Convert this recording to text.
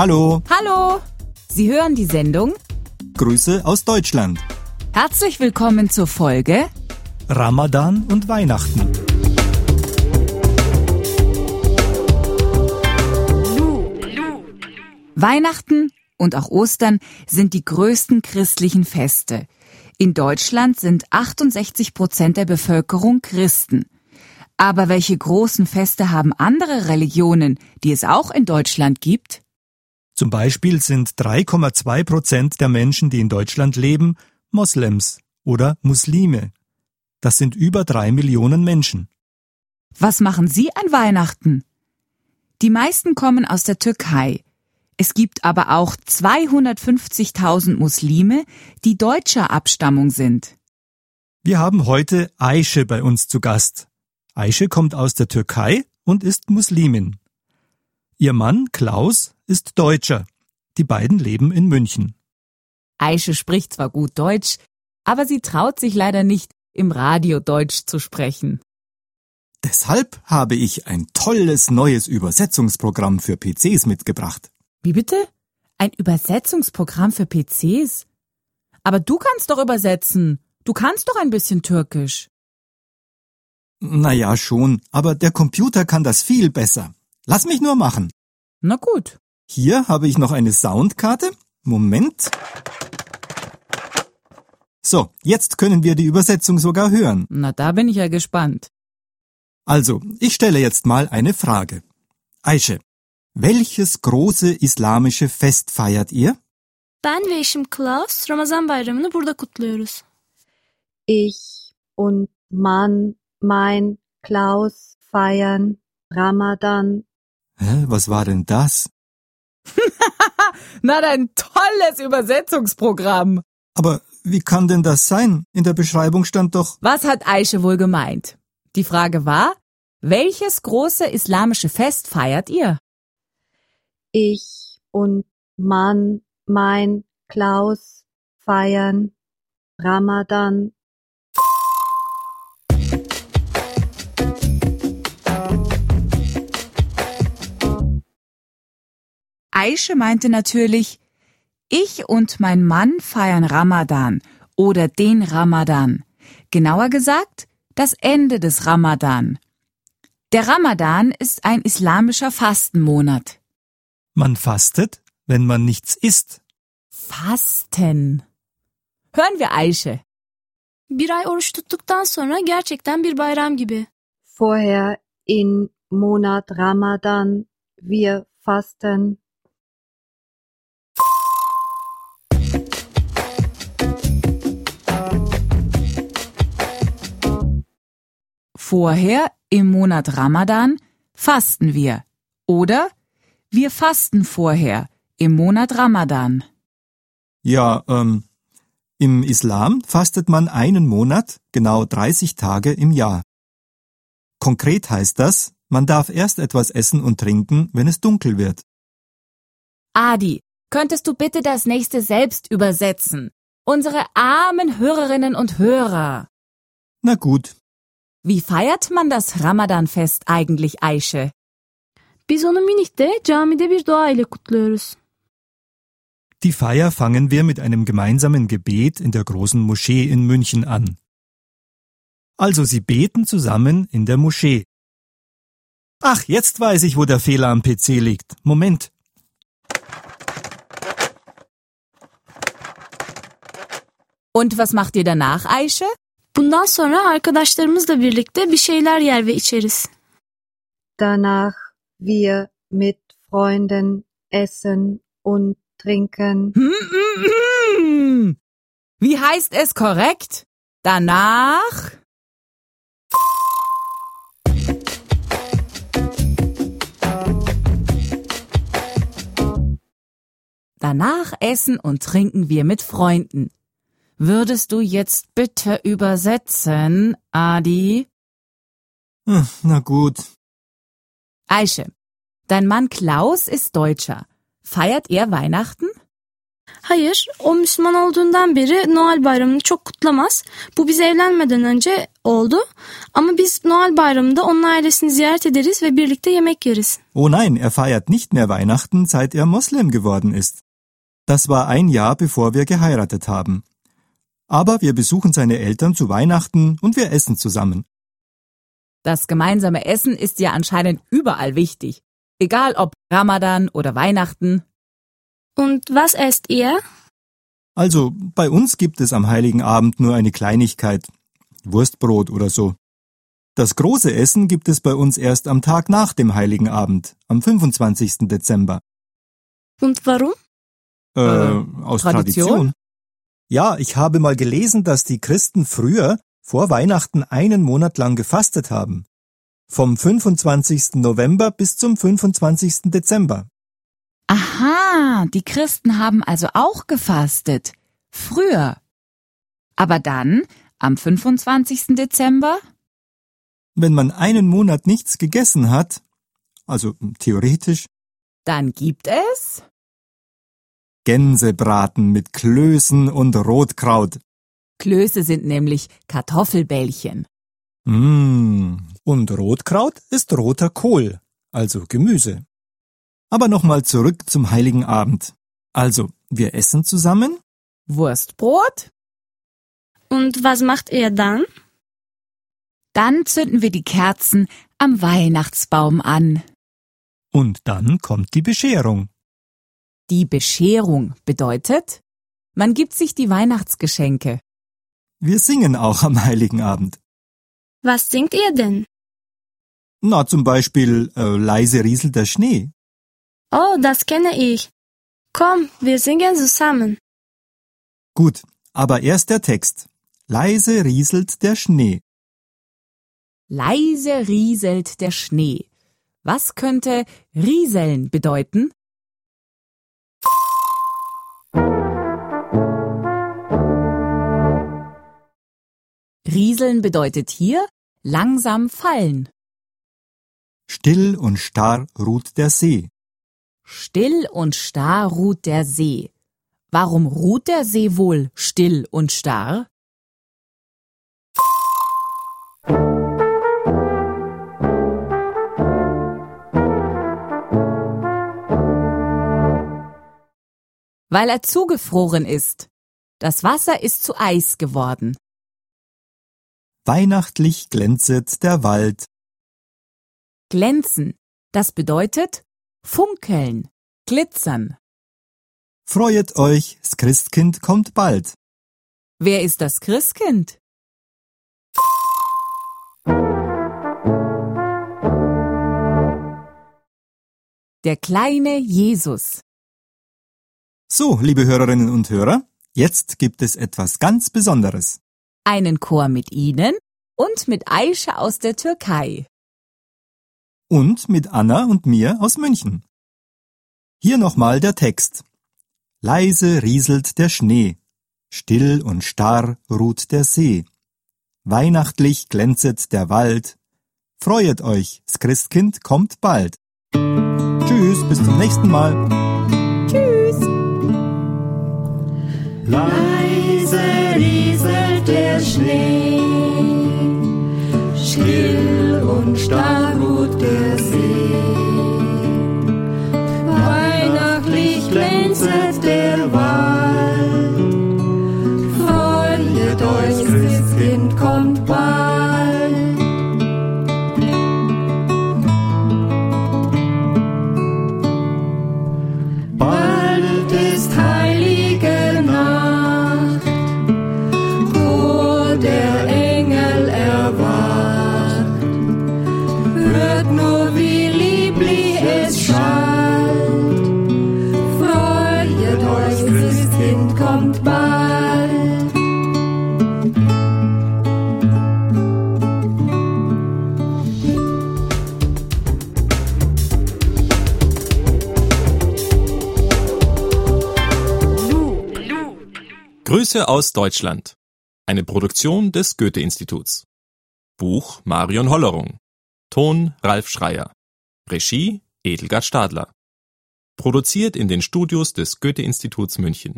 Hallo, Hallo! Sie hören die Sendung? Grüße aus Deutschland. Herzlich willkommen zur Folge Ramadan und Weihnachten. Weihnachten und auch Ostern sind die größten christlichen Feste. In Deutschland sind 68 Prozent der Bevölkerung Christen. Aber welche großen Feste haben andere Religionen, die es auch in Deutschland gibt? Zum Beispiel sind 3,2 Prozent der Menschen, die in Deutschland leben, Moslems oder Muslime. Das sind über drei Millionen Menschen. Was machen Sie an Weihnachten? Die meisten kommen aus der Türkei. Es gibt aber auch 250.000 Muslime, die deutscher Abstammung sind. Wir haben heute Aische bei uns zu Gast. Aische kommt aus der Türkei und ist Muslimin. Ihr Mann Klaus ist Deutscher. Die beiden leben in München. Aische spricht zwar gut Deutsch, aber sie traut sich leider nicht, im Radio Deutsch zu sprechen. Deshalb habe ich ein tolles neues Übersetzungsprogramm für PCs mitgebracht. Wie bitte? Ein Übersetzungsprogramm für PCs? Aber du kannst doch übersetzen. Du kannst doch ein bisschen Türkisch. Naja, schon, aber der Computer kann das viel besser. Lass mich nur machen. Na gut. Hier habe ich noch eine Soundkarte. Moment. So, jetzt können wir die Übersetzung sogar hören. Na, da bin ich ja gespannt. Also, ich stelle jetzt mal eine Frage. Aische, welches große islamische Fest feiert ihr? Ben ve eşim Klaus Ramazan bayramını burada kutluyoruz. Ich und Mann, mein Klaus feiern Ramadan. Hä, was war denn das? Na, dein tolles Übersetzungsprogramm. Aber wie kann denn das sein? In der Beschreibung stand doch, Was hat Aische wohl gemeint? Die Frage war, welches große islamische Fest feiert ihr? Ich und Mann, mein Klaus feiern Ramadan. Aische meinte natürlich, ich und mein Mann feiern Ramadan oder den Ramadan. Genauer gesagt, das Ende des Ramadan. Der Ramadan ist ein islamischer Fastenmonat. Man fastet, wenn man nichts isst. Fasten. Hören wir Aische. Bir ay oruç tuttuktan sonra gerçekten bir bayram gibi. Vorher in Monat Ramadan wir fasten. Vorher, im Monat Ramadan, fasten wir. Oder wir fasten vorher, im Monat Ramadan. ja, ähm, im Islam fastet man einen Monat, genau 30 Tage im Jahr. Konkret heißt das, man darf erst etwas essen und trinken, wenn es dunkel wird. Adi, könntest du bitte das nächste selbst übersetzen? Unsere armen Hörerinnen und Hörer. Na gut, Wie feiert man das Ramadanfest eigentlich, Aische? Biz onu Münih'te camide bir dua ile kutluyoruz. Die Feier fangen wir mit einem gemeinsamen Gebet in der großen Moschee in München an. Also sie beten zusammen in der Moschee. Ach, jetzt weiß ich, wo der Fehler am PC liegt. Moment. Und was macht ihr danach, Aische? Bundan sonra arkadaşlarımızla birlikte bir şeyler yer ve içeriz. Danach wir mit Freunden essen und trinken. Hm, hm, hm. Wie heißt es korrekt? Danach? Danach essen und trinken wir mit Freunden. Würdest du jetzt bitte übersetzen, Adi? Hm, na gut. Aische, dein Mann Klaus ist Deutscher. Feiert er Weihnachten? Hayır, o Müslüman olduğundan beri Noel bayramını çok kutlamaz. Bu biz evlenmeden önce oldu. Ama biz Noel bayramında onun ailesini ziyaret ederiz ve birlikte yemek yeriz. Oh nein, er feiert nicht mehr Weihnachten, seit er Moslem geworden ist. Das war ein Jahr, bevor wir geheiratet haben. Aber wir besuchen seine Eltern zu Weihnachten und wir essen zusammen. Das gemeinsame Essen ist ja anscheinend überall wichtig. Egal ob Ramadan oder Weihnachten. Und was esst ihr? Also, bei uns gibt es am heiligen Abend nur eine Kleinigkeit. Wurstbrot oder so. Das große Essen gibt es bei uns erst am Tag nach dem heiligen Abend, am 25. Dezember. Und warum? Äh, aus Tradition? Tradition? Ja, ich habe mal gelesen, dass die Christen früher vor Weihnachten einen Monat lang gefastet haben. Vom 25. November bis zum 25. Dezember. Aha, die Christen haben also auch gefastet. Früher. Aber dann, am 25. Dezember? Wenn man einen Monat nichts gegessen hat, also theoretisch, Dann gibt es Gänsebraten mit Klößen und Rotkraut. Klöße sind nämlich Kartoffelbällchen. Mmh. Und Rotkraut ist roter Kohl, also Gemüse. Aber nochmal zurück zum heiligen Abend. Also, wir essen zusammen, Wurstbrot? Und was macht ihr dann? Dann zünden wir die Kerzen am Weihnachtsbaum an. Und dann kommt die Bescherung. Die Bescherung bedeutet, man gibt sich die Weihnachtsgeschenke. wir singen auch am heiligen Abend. Was singt ihr denn? Na, zum Beispiel äh, leise rieselt der Schnee. Oh, das kenne ich. Komm, wir singen zusammen. Gut, aber erst der Text. Leise rieselt der Schnee. Leise rieselt der Schnee. Was könnte rieseln bedeuten? Rieseln bedeutet hier langsam fallen. Still und starr ruht der See. Still und starr ruht der See. Warum ruht der See wohl still und starr? Weil er zugefroren ist. Das Wasser ist zu Eis geworden. Weihnachtlich glänzet der Wald. Glänzen. Das bedeutet funkeln, glitzern. Freuet euch, das Christkind kommt bald. Wer ist das Christkind? Der kleine Jesus. So, liebe Hörerinnen und Hörer, jetzt gibt es etwas ganz Besonderes. Einen Chor mit Ihnen und mit Aisha aus der Türkei. Und mit Anna und mir aus München. Hier nochmal der Text. Leise rieselt der Schnee, still und starr ruht der See. Weihnachtlich glänzet der Wald. Freuet euch, das Christkind kommt bald. Tschüss, bis zum nächsten Mal. Tschüss. Leise der Schnee, still und starr ruht der See. Weihnachtlich glänzet der Wald, freut euch, Christkind kommt bald. Grüße aus Deutschland. Eine Produktion des Goethe-Instituts. Buch Marion Hollerung. Ton Ralf Schreier. Regie Edelgard Stadler. Produziert in den Studios des Goethe-Instituts München.